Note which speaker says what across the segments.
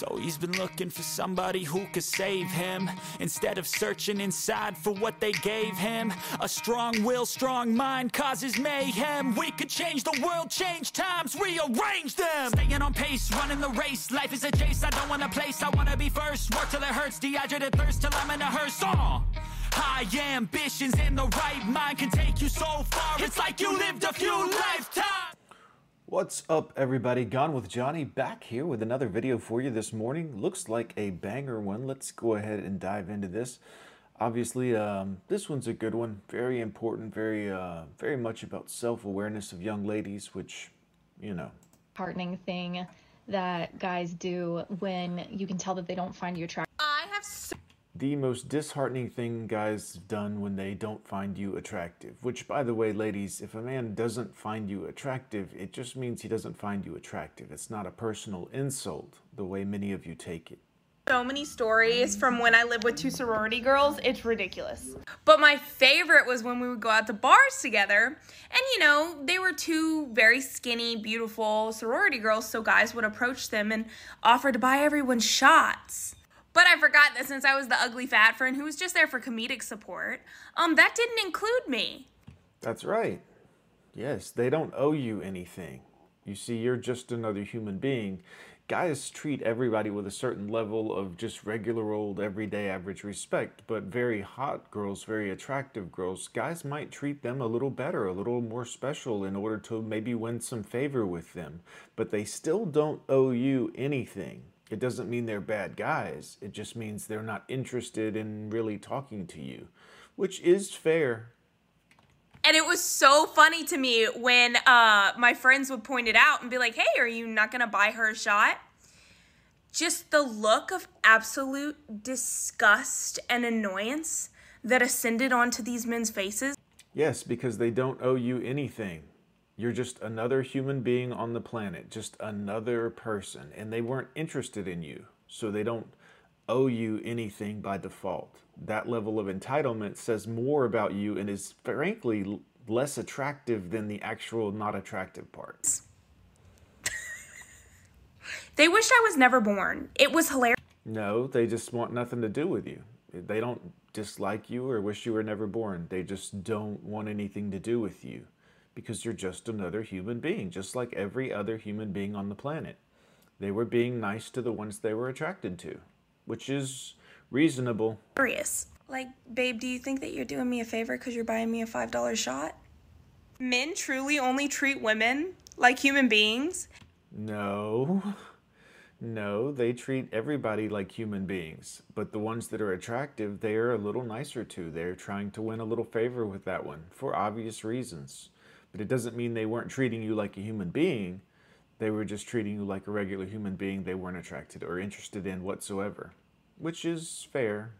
Speaker 1: So he's been looking for somebody who could save him. Instead of searching inside for what they gave him A strong will, strong mind causes mayhem. We could change the world, change times, rearrange them. Staying on pace, running the race. Life is a chase, I don't want a place. I wanna be first, work till it hurts Dehydrated thirst till I'm in a hearse. Uh. High ambitions and the right mind can take you so far. It's like you lived a few lifetimes
Speaker 2: What's up everybody, Gone with Johnny back here with another video for you this morning. Looks like a banger one. Let's go ahead and dive into this. Obviously, um, this one's a good one. Very important, very, uh, very much about self-awareness of young ladies, which, you know.
Speaker 3: Heartening thing that guys do when you can tell that they don't find you attractive.
Speaker 2: The most disheartening thing guys have done when they don't find you attractive. Which, by the way, ladies, if a man doesn't find you attractive, it just means he doesn't find you attractive. It's not a personal insult the way many of you take it.
Speaker 4: So many stories from when I lived with two sorority girls, it's ridiculous. But my favorite was when we would go out to bars together, and you know, they were two very skinny, beautiful sorority girls, so guys would approach them and offer to buy everyone shots. But I forgot that since I was the ugly fat friend who was just there for comedic support, um, that didn't include me.
Speaker 2: That's right. Yes, they don't owe you anything. You see, you're just another human being. Guys treat everybody with a certain level of just regular old everyday average respect, but very hot girls, very attractive girls, guys might treat them a little better, a little more special in order to maybe win some favor with them. But they still don't owe you anything. It doesn't mean they're bad guys. It just means they're not interested in really talking to you, which is fair.
Speaker 4: And it was so funny to me when uh, my friends would point it out and be like, hey, are you not going to buy her a shot? Just the look of absolute disgust and annoyance that ascended onto these men's faces.
Speaker 2: Yes, because they don't owe you anything. You're just another human being on the planet, just another person, and they weren't interested in you, so they don't owe you anything by default. That level of entitlement says more about you and is frankly less attractive than the actual not attractive parts.
Speaker 4: they wish I was never born. It was hilarious.
Speaker 2: No, they just want nothing to do with you. They don't dislike you or wish you were never born. They just don't want anything to do with you because you're just another human being, just like every other human being on the planet. They were being nice to the ones they were attracted to, which is reasonable.
Speaker 4: Curious. Like, babe, do you think that you're doing me a favor because you're buying me a $5 shot? Men truly only treat women like human beings?
Speaker 2: No. No, they treat everybody like human beings, but the ones that are attractive, they are a little nicer to. They're trying to win a little favor with that one for obvious reasons. But it doesn't mean they weren't treating you like a human being. They were just treating you like a regular human being they weren't attracted or interested in whatsoever, which is fair.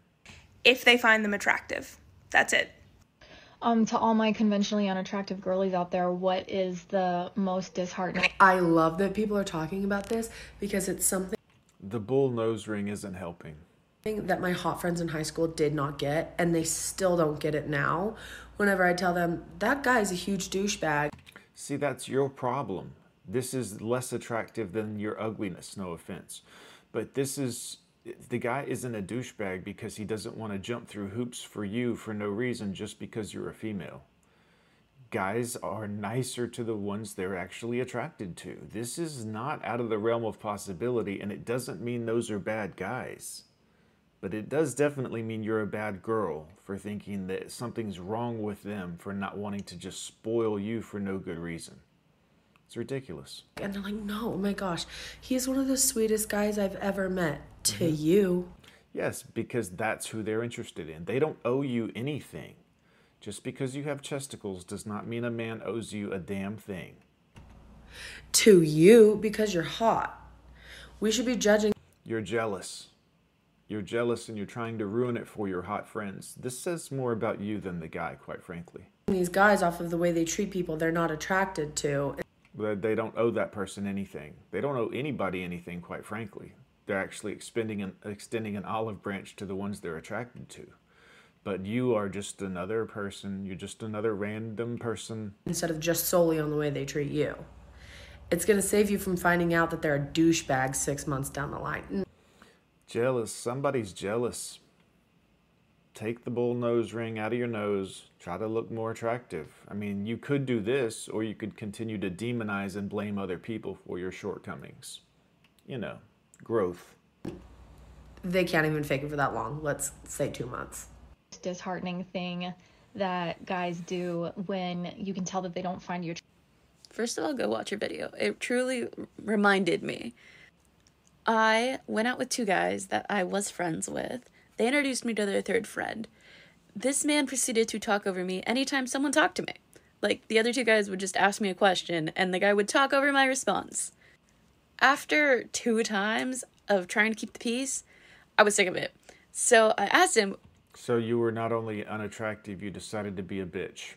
Speaker 4: If they find them attractive. That's it.
Speaker 3: Um, to all my conventionally unattractive girlies out there, what is the most disheartening?
Speaker 5: I love that people are talking about this because it's something.
Speaker 2: The bull nose ring isn't helping
Speaker 5: that my hot friends in high school did not get, and they still don't get it now. Whenever I tell them that guy is a huge douchebag.
Speaker 2: See, that's your problem. This is less attractive than your ugliness, no offense. But this is the guy isn't a douchebag because he doesn't want to jump through hoops for you for no reason just because you're a female. Guys are nicer to the ones they're actually attracted to. This is not out of the realm of possibility, and it doesn't mean those are bad guys. But it does definitely mean you're a bad girl for thinking that something's wrong with them for not wanting to just spoil you for no good reason. It's ridiculous.
Speaker 5: And they're like, no, oh my gosh, he's one of the sweetest guys I've ever met. To mm-hmm. you.
Speaker 2: Yes, because that's who they're interested in. They don't owe you anything. Just because you have chesticles does not mean a man owes you a damn thing.
Speaker 5: To you, because you're hot. We should be judging.
Speaker 2: You're jealous. You're jealous and you're trying to ruin it for your hot friends. This says more about you than the guy, quite frankly.
Speaker 5: These guys, off of the way they treat people, they're not attracted to.
Speaker 2: They don't owe that person anything. They don't owe anybody anything, quite frankly. They're actually extending an, extending an olive branch to the ones they're attracted to. But you are just another person. You're just another random person.
Speaker 5: Instead of just solely on the way they treat you. It's going to save you from finding out that they're a douchebag six months down the line.
Speaker 2: Jealous. Somebody's jealous. Take the bull nose ring out of your nose. Try to look more attractive. I mean, you could do this, or you could continue to demonize and blame other people for your shortcomings. You know, growth.
Speaker 5: They can't even fake it for that long. Let's say two months.
Speaker 3: disheartening thing that guys do when you can tell that they don't find you
Speaker 6: First of all, go watch your video. It truly reminded me. I went out with two guys that I was friends with. They introduced me to their third friend. This man proceeded to talk over me anytime someone talked to me. Like, the other two guys would just ask me a question, and the guy would talk over my response. After two times of trying to keep the peace, I was sick of it. So I asked him,
Speaker 2: So you were not only unattractive, you decided to be a bitch.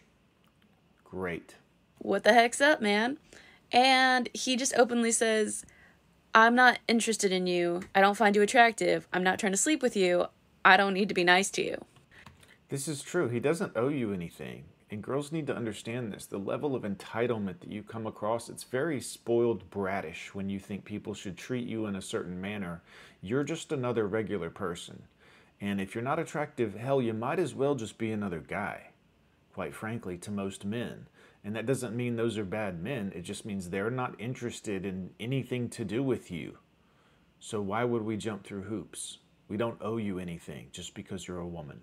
Speaker 2: Great.
Speaker 6: what the heck's up, man? And he just openly says, I'm not interested in you. I don't find you attractive. I'm not trying to sleep with you. I don't need to be nice to you.
Speaker 2: This is true. He doesn't owe you anything. And girls need to understand this. The level of entitlement that you come across, it's very spoiled brattish when you think people should treat you in a certain manner. You're just another regular person. And if you're not attractive, hell, you might as well just be another guy, quite frankly, to most men. And that doesn't mean those are bad men, it just means they're not interested in anything to do with you. So why would we jump through hoops? We don't owe you anything just because you're a woman.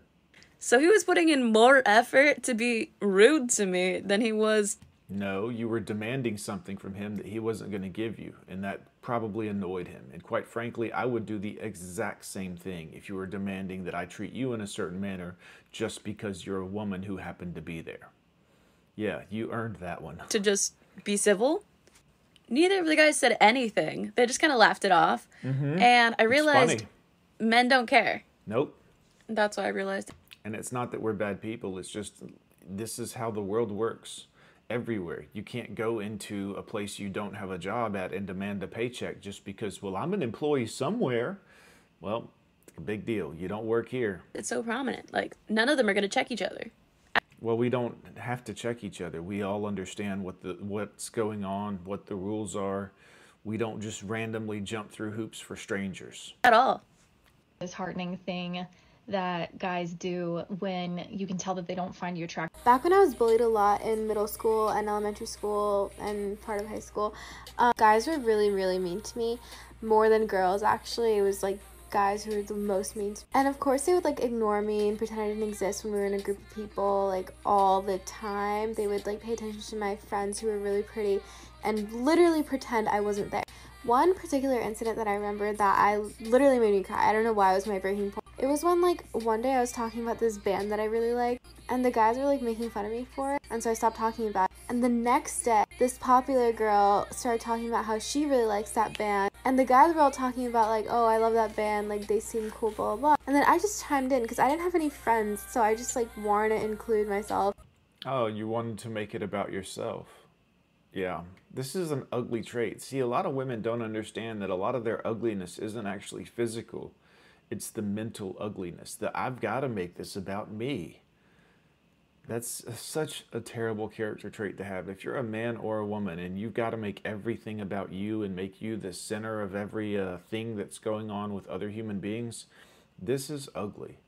Speaker 6: So he was putting in more effort to be rude to me than he was.
Speaker 2: No, you were demanding something from him that he wasn't going to give you, and that probably annoyed him. And quite frankly, I would do the exact same thing if you were demanding that I treat you in a certain manner just because you're a woman who happened to be there. Yeah, you earned that one.
Speaker 6: to just be civil. Neither of the guys said anything. They just kind of laughed it off. Mm-hmm. And I realized men don't care.
Speaker 2: Nope.
Speaker 6: That's why I realized.
Speaker 2: And it's not that we're bad people, it's just this is how the world works everywhere. You can't go into a place you don't have a job at and demand a paycheck just because, well, I'm an employee somewhere. Well, big deal. You don't work here.
Speaker 6: It's so prominent. Like, none of them are going to check each other.
Speaker 2: Well, we don't have to check each other. We all understand what the what's going on, what the rules are. We don't just randomly jump through hoops for strangers.
Speaker 6: At all.
Speaker 3: disheartening thing that guys do when you can tell that they don't find you attractive.
Speaker 7: Back when I was bullied a lot in middle school and elementary school and part of high school, um, guys were really, really mean to me. More than girls, actually. It was like guys who were the most mean. And of course, they would like ignore me and pretend I didn't exist when we were in a group of people, like all the time. They would like pay attention to my friends who were really pretty and literally pretend I wasn't there. One particular incident that I remember that I literally made me cry. I don't know why it was my breaking point. It was when like one day I was talking about this band that I really like and the guys were like making fun of me for it and so I stopped talking about it. And the next day this popular girl started talking about how she really likes that band and the guys were all talking about like oh I love that band like they seem cool blah blah blah. And then I just chimed in because I didn't have any friends so I just like wanted to include myself.
Speaker 2: Oh, you wanted to make it about yourself. Yeah, this is an ugly trait. See, a lot of women don't understand that a lot of their ugliness isn't actually physical, it's the mental ugliness. That I've got to make this about me. That's such a terrible character trait to have. If you're a man or a woman and you've got to make everything about you and make you the center of every uh, thing that's going on with other human beings, this is ugly.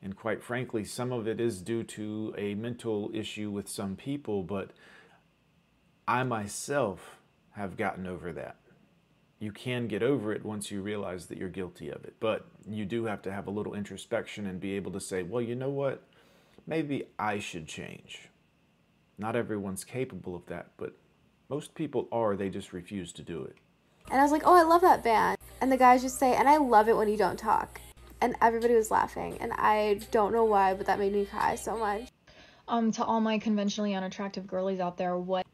Speaker 2: And quite frankly, some of it is due to a mental issue with some people, but I myself have gotten over that. You can get over it once you realize that you're guilty of it, but you do have to have a little introspection and be able to say, well, you know what? Maybe I should change. Not everyone's capable of that, but most people are, they just refuse to do it.
Speaker 7: And I was like, oh, I love that band. And the guys just say, and I love it when you don't talk. And everybody was laughing. And I don't know why, but that made me cry so much.
Speaker 3: Um, to all my conventionally unattractive girlies out there, what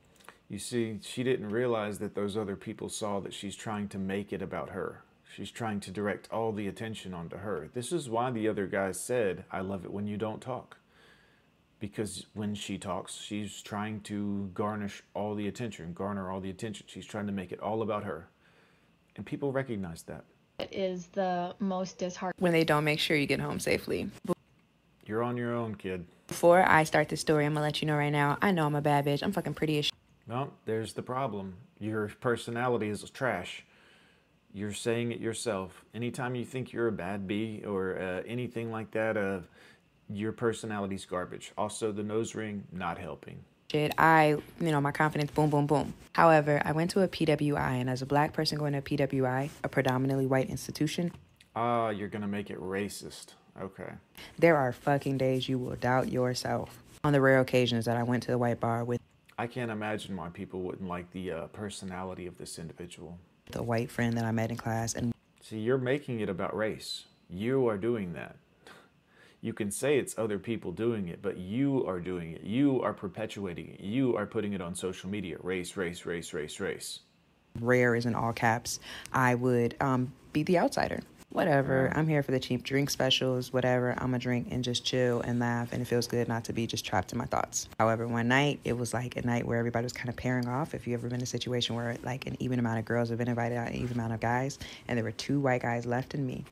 Speaker 2: You see, she didn't realize that those other people saw that she's trying to make it about her. She's trying to direct all the attention onto her. This is why the other guys said, I love it when you don't talk. Because when she talks, she's trying to garnish all the attention, garner all the attention. She's trying to make it all about her. And people recognize that.
Speaker 3: is the most disheartening?
Speaker 8: when they don't make sure you get home safely.
Speaker 2: You're on your own, kid.
Speaker 8: Before I start this story, I'm gonna let you know right now. I know I'm a bad bitch. I'm fucking pretty as sh-
Speaker 2: Well, there's the problem. Your personality is trash. You're saying it yourself. Anytime you think you're a bad bee or uh, anything like that, uh, your personality's garbage. Also, the nose ring, not helping.
Speaker 8: Shit, I, you know, my confidence, boom, boom, boom. However, I went to a PWI, and as a black person going to a PWI, a predominantly white institution,
Speaker 2: Ah, you're gonna make it racist. Okay.
Speaker 8: there are fucking days you will doubt yourself. On the rare occasions that I went to the white bar with
Speaker 2: I can't imagine why people wouldn't like the uh, personality of this individual.
Speaker 8: the white friend that I met in class, and
Speaker 2: See, you're making it about race. You are doing that. You can say it's other people doing it, but you are doing it. You are perpetuating it. You are putting it on social media. Race, race, race, race, race.
Speaker 8: rare is in all caps, I would um, be the outsider. Whatever. I'm here for the cheap drink specials, whatever. I'm going to drink and just chill and laugh. And it feels good not to be just trapped in my thoughts. However, one night, it was like a night where everybody was kind of pairing off. If you ever been in a situation where like an even amount of girls have been invited out, an even amount of guys, and there were two white guys left in me.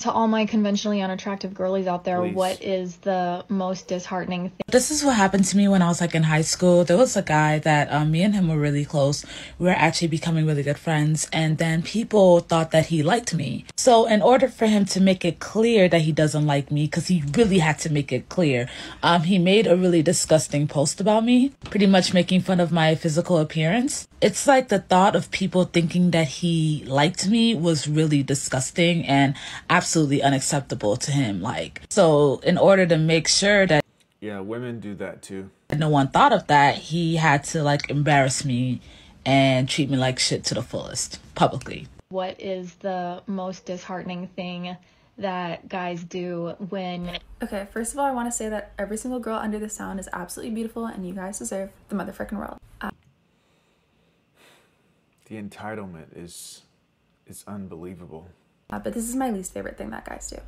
Speaker 3: To all my conventionally unattractive girlies out there,
Speaker 2: Please.
Speaker 3: what is the most disheartening thing?
Speaker 9: This is what happened to me when I was like in high school. There was a guy that um, me and him were really close. We were actually becoming really good friends, and then people thought that he liked me. So, in order for him to make it clear that he doesn't like me, because he really had to make it clear, um, he made a really disgusting post about me, pretty much making fun of my physical appearance. It's like the thought of people thinking that he liked me was really disgusting and absolutely unacceptable to him. Like, so in order to make sure that
Speaker 2: Yeah, women do that too.
Speaker 9: no one thought of that, he had to like embarrass me and treat me like shit to the fullest publicly.
Speaker 3: What is the most disheartening thing that guys do when
Speaker 10: Okay, first of all, I want to say that every single girl under the sun is absolutely beautiful and you guys deserve the motherfucking world. Uh,
Speaker 2: The entitlement is is unbelievable.
Speaker 10: Uh, but this is my least favorite thing that guys do.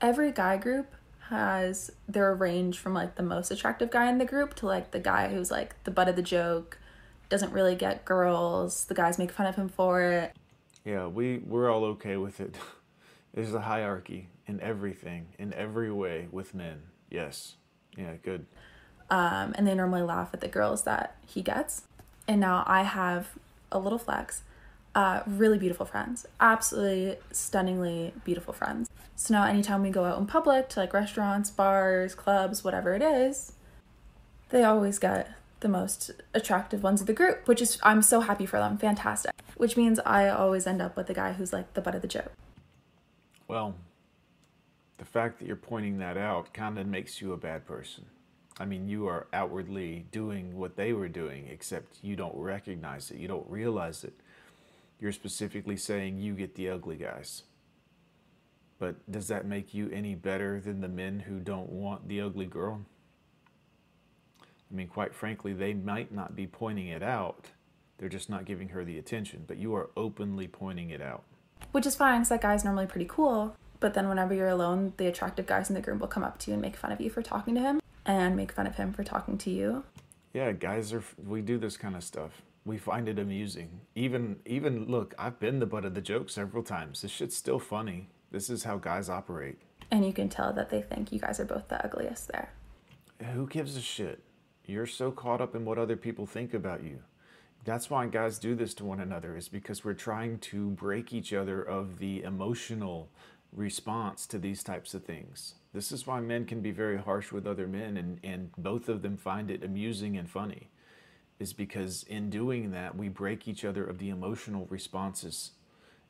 Speaker 10: Every guy group has their range from like the most attractive guy in the group to like the guy who's like the butt of the joke, doesn't really get girls, the guys make fun of him for it.
Speaker 2: Yeah, we we're all okay with it. There's a hierarchy in everything, in every way with men. Yes. Yeah, good.
Speaker 10: Um, and they normally laugh at the girls that he gets. And now I have a little flex. Uh, really beautiful friends, absolutely stunningly beautiful friends. So now, anytime we go out in public to like restaurants, bars, clubs, whatever it is, they always get the most attractive ones of the group, which is, I'm so happy for them. Fantastic. Which means I always end up with the guy who's like the butt of the joke.
Speaker 2: Well, the fact that you're pointing that out kind of makes you a bad person. I mean, you are outwardly doing what they were doing, except you don't recognize it. You don't realize it. You're specifically saying you get the ugly guys. But does that make you any better than the men who don't want the ugly girl? I mean, quite frankly, they might not be pointing it out. They're just not giving her the attention, but you are openly pointing it out.
Speaker 10: Which is fine because that guy's normally pretty cool. But then whenever you're alone, the attractive guys in the group will come up to you and make fun of you for talking to him and make fun of him for talking to you.
Speaker 2: Yeah, guys are we do this kind of stuff. We find it amusing. Even even look, I've been the butt of the joke several times. This shit's still funny. This is how guys operate.
Speaker 10: And you can tell that they think you guys are both the ugliest there.
Speaker 2: Who gives a shit? You're so caught up in what other people think about you. That's why guys do this to one another is because we're trying to break each other of the emotional response to these types of things. This is why men can be very harsh with other men and, and both of them find it amusing and funny. Is because in doing that we break each other of the emotional responses.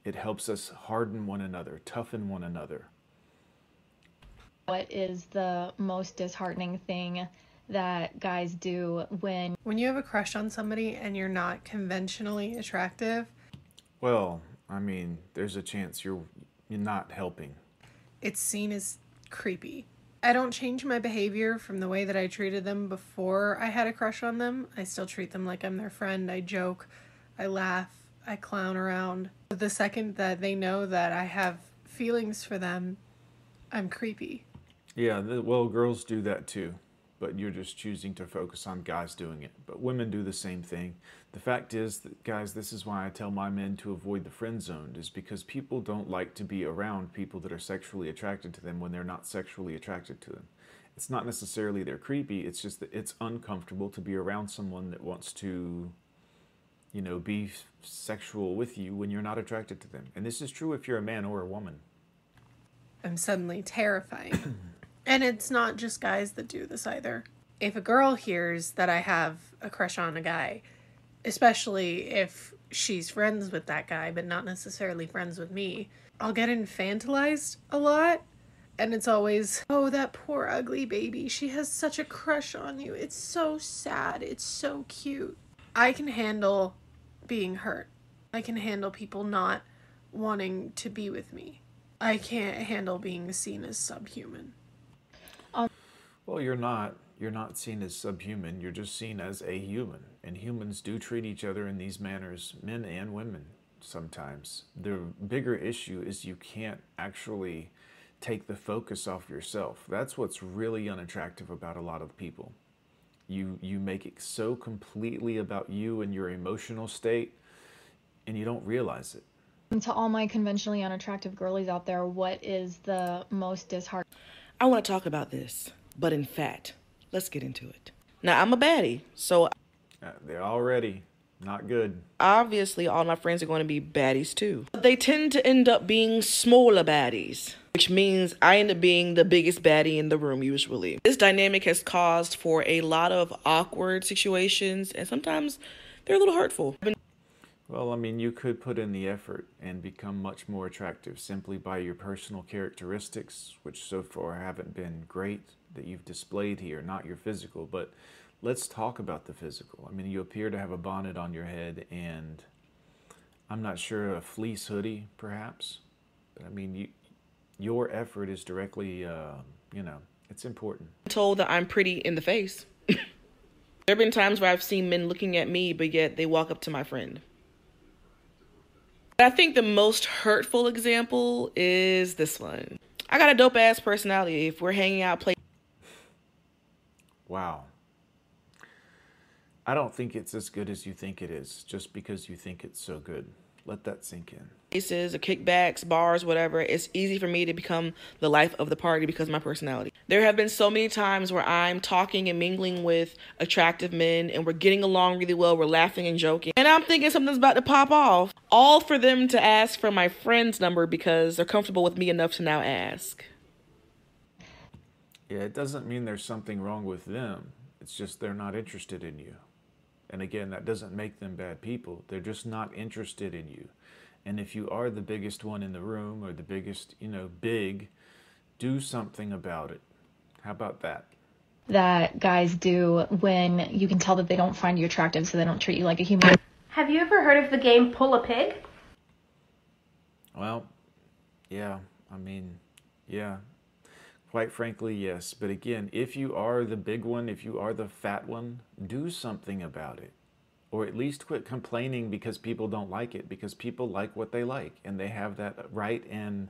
Speaker 2: It helps us harden one another, toughen one another.
Speaker 3: what is the most disheartening thing that guys do when
Speaker 11: When you have a crush on somebody and you're not conventionally attractive,
Speaker 2: Well, I mean, there's a chance you're you're not helping.
Speaker 11: it's seen as creepy. I don't change my behavior from the way that I treated them before I had a crush on them. I still treat them like I'm their friend. I joke, I laugh, I clown around. But the second that they know that I have feelings for them, I'm creepy.
Speaker 2: Yeah, well, girls do that too, but you're just choosing to focus on guys doing it. But women do the same thing. The fact is that, guys, this is why I tell my men to avoid the friend zone, is because people don't like to be around people that are sexually attracted to them when they're not sexually attracted to them. It's not necessarily they're creepy, it's just that it's uncomfortable to be around someone that wants to you know, be sexual with you when you're not attracted to them. And this is true if you're a man or a woman.
Speaker 11: I'm suddenly terrifying. and it's not just guys that do this either. If a girl hears that I have a crush on a guy, especially if she's friends with that guy, but not necessarily friends with me, I'll get infantilized a lot. And it's always, oh, that poor ugly baby. She has such a crush on you. It's so sad. It's so cute. I can handle being hurt. I can handle people not wanting to be with me. I can't handle being seen as subhuman.
Speaker 2: Um, well, you're not. You're not seen as subhuman. You're just seen as a human. And humans do treat each other in these manners, men and women, sometimes. The bigger issue is you can't actually take the focus off yourself. That's what's really unattractive about a lot of people. You, you make it so completely about you and your emotional state, and you don't realize it
Speaker 3: to all my conventionally unattractive girlies out there, what is the most disheartening?
Speaker 12: I want to talk about this, but in fact, let's get into it. Now, I'm a baddie, so.
Speaker 2: Uh, they're already not good.
Speaker 12: Obviously, all my friends are going to be baddies too. They tend to end up being smaller baddies, which means I end up being the biggest baddie in the room usually. This dynamic has caused for a lot of awkward situations, and sometimes they're a little hurtful.
Speaker 2: Well, I mean, you could put in the effort and become much more attractive simply by your personal characteristics, which so far haven't been great that you've displayed here, not your physical. But let's talk about the physical. I mean, you appear to have a bonnet on your head and I'm not sure a fleece hoodie, perhaps. But I mean, you, your effort is directly, uh, you know, it's important.
Speaker 12: I'm told that I'm pretty in the face. there have been times where I've seen men looking at me, but yet they walk up to my friend. I think the most hurtful example is this one. I got a dope ass personality. If we're hanging out, play.
Speaker 2: Wow. I don't think it's as good as you think it is, just because you think it's so good. Let that sink in.
Speaker 12: Places, kickbacks, bars, whatever. It's easy for me to become the life of the party because of my personality. There have been so many times where I'm talking and mingling with attractive men and we're getting along really well, we're laughing and joking. And I'm thinking something's about to pop off. All for them to ask for my friend's number because they're comfortable with me enough to now ask.
Speaker 2: Yeah, it doesn't mean there's something wrong with them. It's just they're not interested in you. And again, that doesn't make them bad people. They're just not interested in you. And if you are the biggest one in the room or the biggest, you know, big, do something about it. How about that?
Speaker 3: That guys do when you can tell that they don't find you attractive, so they don't treat you like a human.
Speaker 13: Have you ever heard of the game Pull a Pig?
Speaker 2: Well, yeah. I mean, yeah, Quite frankly, yes. But again, if you are the big one, if you are the fat one, do something about it. Or at least quit complaining because people don't like it, because people like what they like and they have that right, and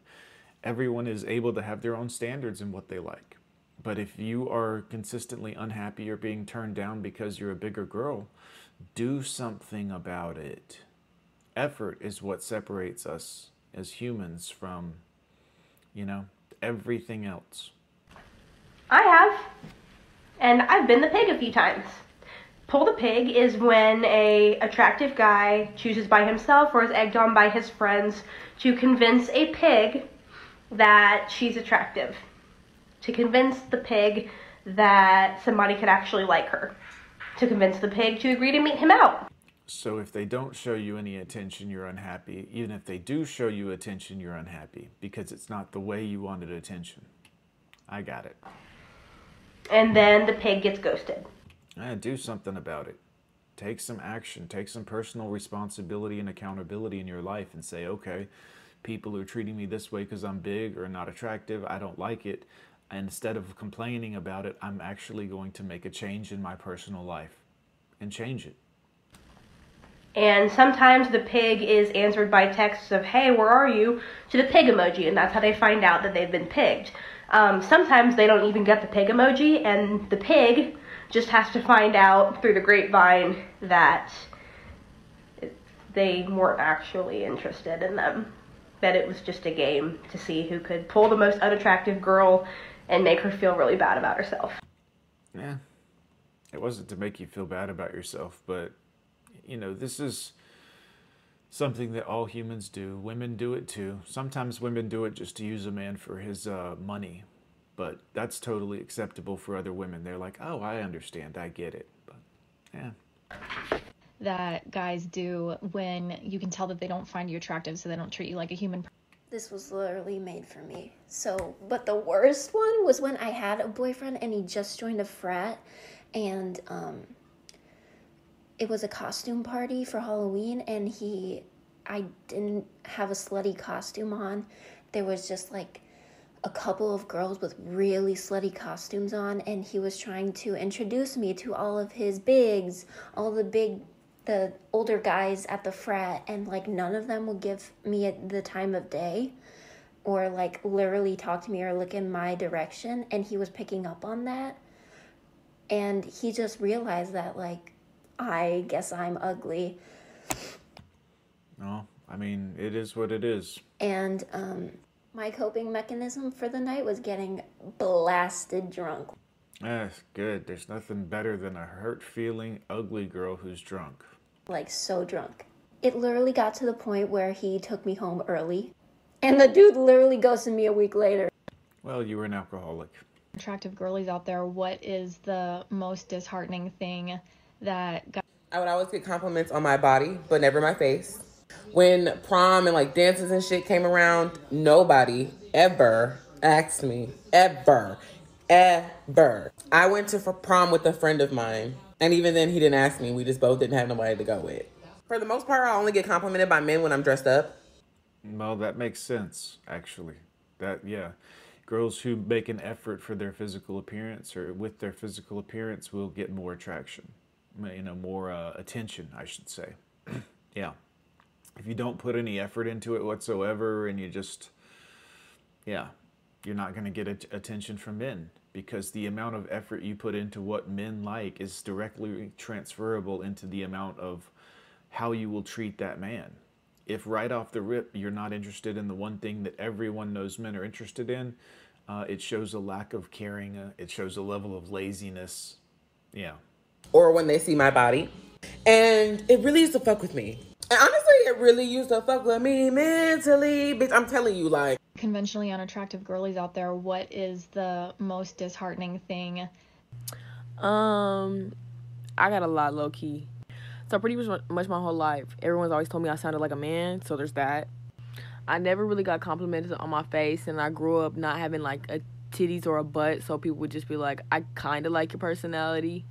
Speaker 2: everyone is able to have their own standards in what they like. But if you are consistently unhappy or being turned down because you're a bigger girl, do something about it. Effort is what separates us as humans from, you know, everything else?
Speaker 13: I have. And I've been the pig a few times. Pull the pig is when a attractive guy chooses by himself or is egged on by his friends to convince a pig that she's attractive. To convince the pig that somebody could actually like her. To convince the pig to agree to meet him out.
Speaker 2: So if they don't show you any attention, you're unhappy. Even if they do show you attention, you're unhappy because it's not the way you wanted attention. I got it.
Speaker 13: And then the pig gets ghosted.
Speaker 2: Yeah, do something about it. Take some action. Take some personal responsibility and accountability in your life and say, okay, people are treating me this way because I'm big or not attractive. I don't like it. And instead of complaining about it, I'm actually going to make a change in my personal life and change it.
Speaker 13: And sometimes the pig is answered by texts of, hey, where are you? to the pig emoji, and that's how they find out that they've been pigged. Um, sometimes they don't even get the pig emoji, and the pig just has to find out through the grapevine that they weren't actually interested in them. That it was just a game to see who could pull the most unattractive girl and make her feel really bad about herself.
Speaker 2: Yeah. It wasn't to make you feel bad about yourself, but you know, this is something that all humans do. Women do it too. Sometimes women do it just to use a man for his uh, money, but that's totally acceptable for other women. They're like, oh, I understand, I get it. But yeah.
Speaker 3: That guys do when you can tell that they don't find you attractive, so they don't treat you like a human.
Speaker 14: This was literally made for me. So, but the worst one was when I had a boyfriend and he just joined a frat and um it was a costume party for Halloween and he I didn't have a slutty costume on. There was just like a couple of girls with really slutty costumes on and he was trying to introduce me to all of his bigs, all the big the older guys at the frat and like none of them would give me the time of day or like literally talk to me or look in my direction and he was picking up on that and he just realized that like I guess I'm ugly
Speaker 2: No, I mean, it is what it is.
Speaker 14: and um my coping mechanism for the night was getting blasted drunk.
Speaker 2: That's good. There's nothing better than a hurt feeling, ugly girl who's drunk.
Speaker 14: like so drunk. It literally got to the point where he took me home early. And the dude literally ghosted me a week later.
Speaker 2: Well, you were an alcoholic.
Speaker 3: Attractive girlies out there, what is the most disheartening thing that guys
Speaker 15: I would always get compliments on my body, but never my face. When prom and like dances and shit came around, nobody ever asked me. Ever. Ever. I went to for prom with a friend of mine, and even then he didn't ask me. We just both didn't have nobody to go with. For the most part, I only get complimented by men when I'm dressed up.
Speaker 2: Well, that makes sense, actually. That, yeah. Girls who make an effort for their physical appearance or with their physical appearance will get more attraction, you know, more uh, attention, I should say. yeah. If you don't put any effort into it whatsoever and you just, yeah, you're not going to get at- attention from men because the amount of effort you put into what men like is directly transferable into the amount of how you will treat that man. If right off the rip you're not interested in the one thing that everyone knows men are interested in, uh, it shows a lack of caring. Uh, it shows a level of laziness. Yeah.
Speaker 15: Or when they see my body. And it really used to fuck with me. And honestly, it really used to fuck with me mentally. Bitch, I'm telling you, like,
Speaker 3: conventionally unattractive girlies out there, what is the most disheartening thing?
Speaker 16: Um, I got a lot low key. So pretty much much my whole life, everyone's always told me I sounded like a man. So there's that. I never really got complimented on my face, and I grew up not having like a titties or a butt, so people would just be like, "I kind of like your personality."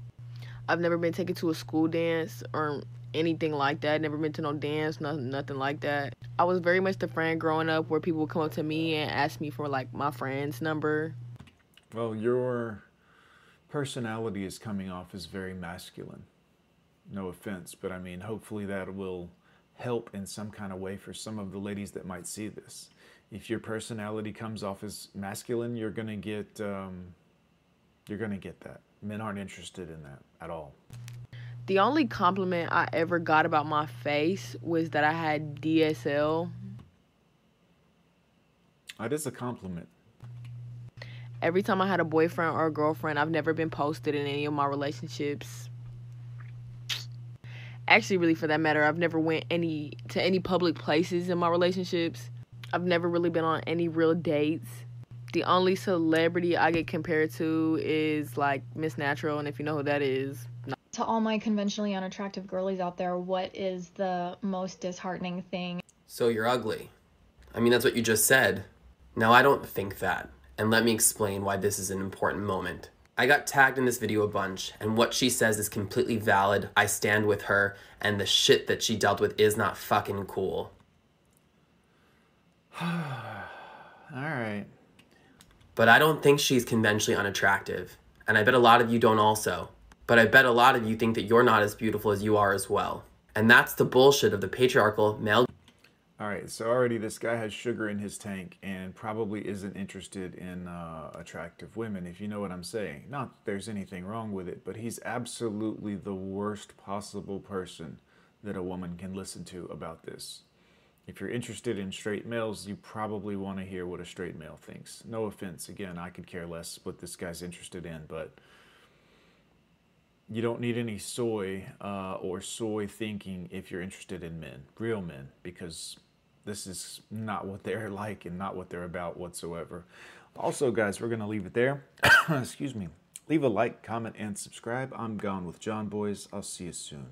Speaker 16: I've never been taken to a school dance or anything like that. Never been to no dance, nothing, nothing like that. I was very much the friend growing up where people would come up to me and ask me for like my friend's number.
Speaker 2: Well, your personality is coming off as very masculine. No offense, but I mean, hopefully that will help in some kind of way for some of the ladies that might see this. If your personality comes off as masculine, you're gonna get um, you're gonna get that. Men aren't interested in that at all.
Speaker 16: The only compliment I ever got about my face was that I had DSL.
Speaker 2: That is a compliment.
Speaker 16: Every time I had a boyfriend or a girlfriend, I've never been posted in any of my relationships. Actually, really for that matter, I've never went any to any public places in my relationships. I've never really been on any real dates. The only celebrity I get compared to is like Miss Natural, and if you know who that is,
Speaker 3: To all my conventionally unattractive girlies out there, what is the most disheartening thing?
Speaker 17: So you're ugly. I mean, that's what you just said. Now, I don't think that. And let me explain why this is an important moment. I got tagged in this video a bunch, and what she says is completely valid. I stand with her, and the shit that she dealt with is not fucking cool.
Speaker 2: All right.
Speaker 17: But I don't think she's conventionally unattractive. And I bet a lot of you don't also. But I bet a lot of you think that you're not as beautiful as you are as well. And that's the bullshit of the patriarchal male
Speaker 2: All right, so already this guy has sugar in his tank and probably isn't interested in uh, attractive women, if you know what I'm saying. Not that there's anything wrong with it, but he's absolutely the worst possible person that a woman can listen to about this. If you're interested in straight males, you probably want to hear what a straight male thinks. No offense, again, I could care less what this guy's interested in, but you don't need any soy uh, or soy thinking if you're interested in men, real men, because this is not what they're like and not what they're about whatsoever. Also, guys, we're going to leave it there. Excuse me. Leave a like, comment, and subscribe. I'm gone with John Boys. I'll see you soon.